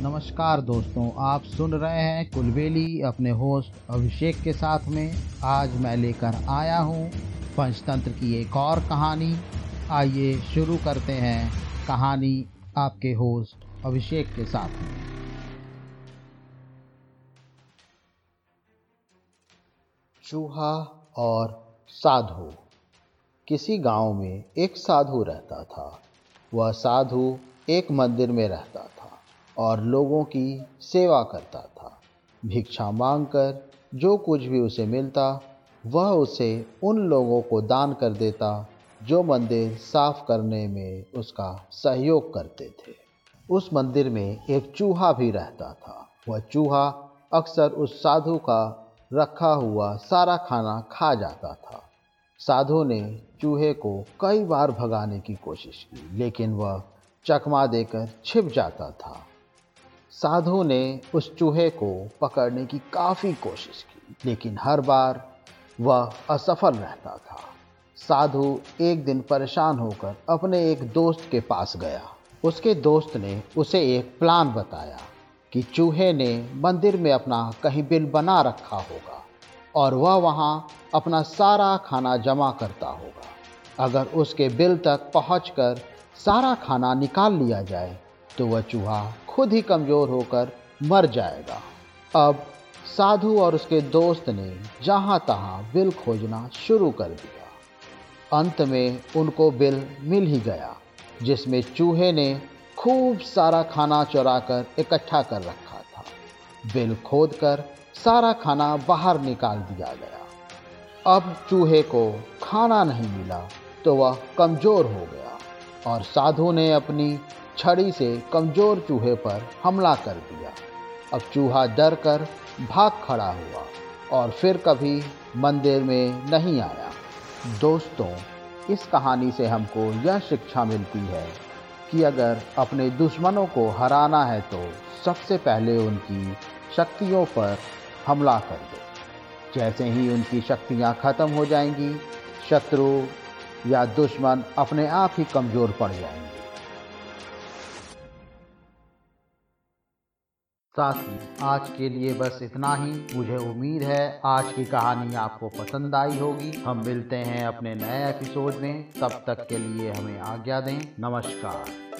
नमस्कार दोस्तों, आप सुन रहे हैं कुलबेली अपने होस्ट अभिषेक के साथ में। आज मैं लेकर आया हूँ पंचतंत्र की एक और कहानी। आइए शुरू करते हैं कहानी आपके होस्ट अभिषेक के साथ में। चूहा और साधु। किसी गाँव में एक साधु रहता था। वह साधु एक मंदिर में रहता था। और लोगों की सेवा करता था। भिक्षा मांगकर जो कुछ भी उसे मिलता, वह उसे उन लोगों को दान कर देता, जो मंदिर साफ़ करने में उसका सहयोग करते थे। उस मंदिर में एक चूहा भी रहता था। वह चूहा अक्सर उस साधु का रखा हुआ सारा खाना खा जाता था। साधु ने चूहे को कई बार भगाने की कोशिश की, लेकिन वह चकमा देकर छिप जाता था। साधु ने उस चूहे को पकड़ने की काफ़ी कोशिश की, लेकिन हर बार वह असफल रहता था। साधु एक दिन परेशान होकर अपने एक दोस्त के पास गया। उसके दोस्त ने उसे एक प्लान बताया कि चूहे ने मंदिर में अपना कहीं बिल बना रखा होगा और वह वहाँ अपना सारा खाना जमा करता होगा। अगर उसके बिल तक पहुंचकर सारा खाना निकाल लिया जाए तो वह चूहा खुद ही कमज़ोर होकर मर जाएगा। अब साधु और उसके दोस्त ने जहाँ तहाँ बिल खोजना शुरू कर दिया। अंत में उनको बिल मिल ही गया, जिसमें चूहे ने खूब सारा खाना चुरा कर इकट्ठा कर रखा था। बिल खोद कर सारा खाना बाहर निकाल दिया गया। अब चूहे को खाना नहीं मिला तो वह कमज़ोर हो गया और साधु ने अपनी छड़ी से कमज़ोर चूहे पर हमला कर दिया। अब चूहा डर कर भाग खड़ा हुआ और फिर कभी मंदिर में नहीं आया। दोस्तों, इस कहानी से हमको यह शिक्षा मिलती है कि अगर अपने दुश्मनों को हराना है तो सबसे पहले उनकी शक्तियों पर हमला कर दो। जैसे ही उनकी शक्तियाँ ख़त्म हो जाएँगी, शत्रु या दुश्मन अपने आप ही कमज़ोर पड़ जाएँगे। साथी आज के लिए बस इतना ही। मुझे उम्मीद है आज की कहानी आपको पसंद आई होगी। हम मिलते हैं अपने नए एपिसोड में। तब तक के लिए हमें आज्ञा दें। नमस्कार।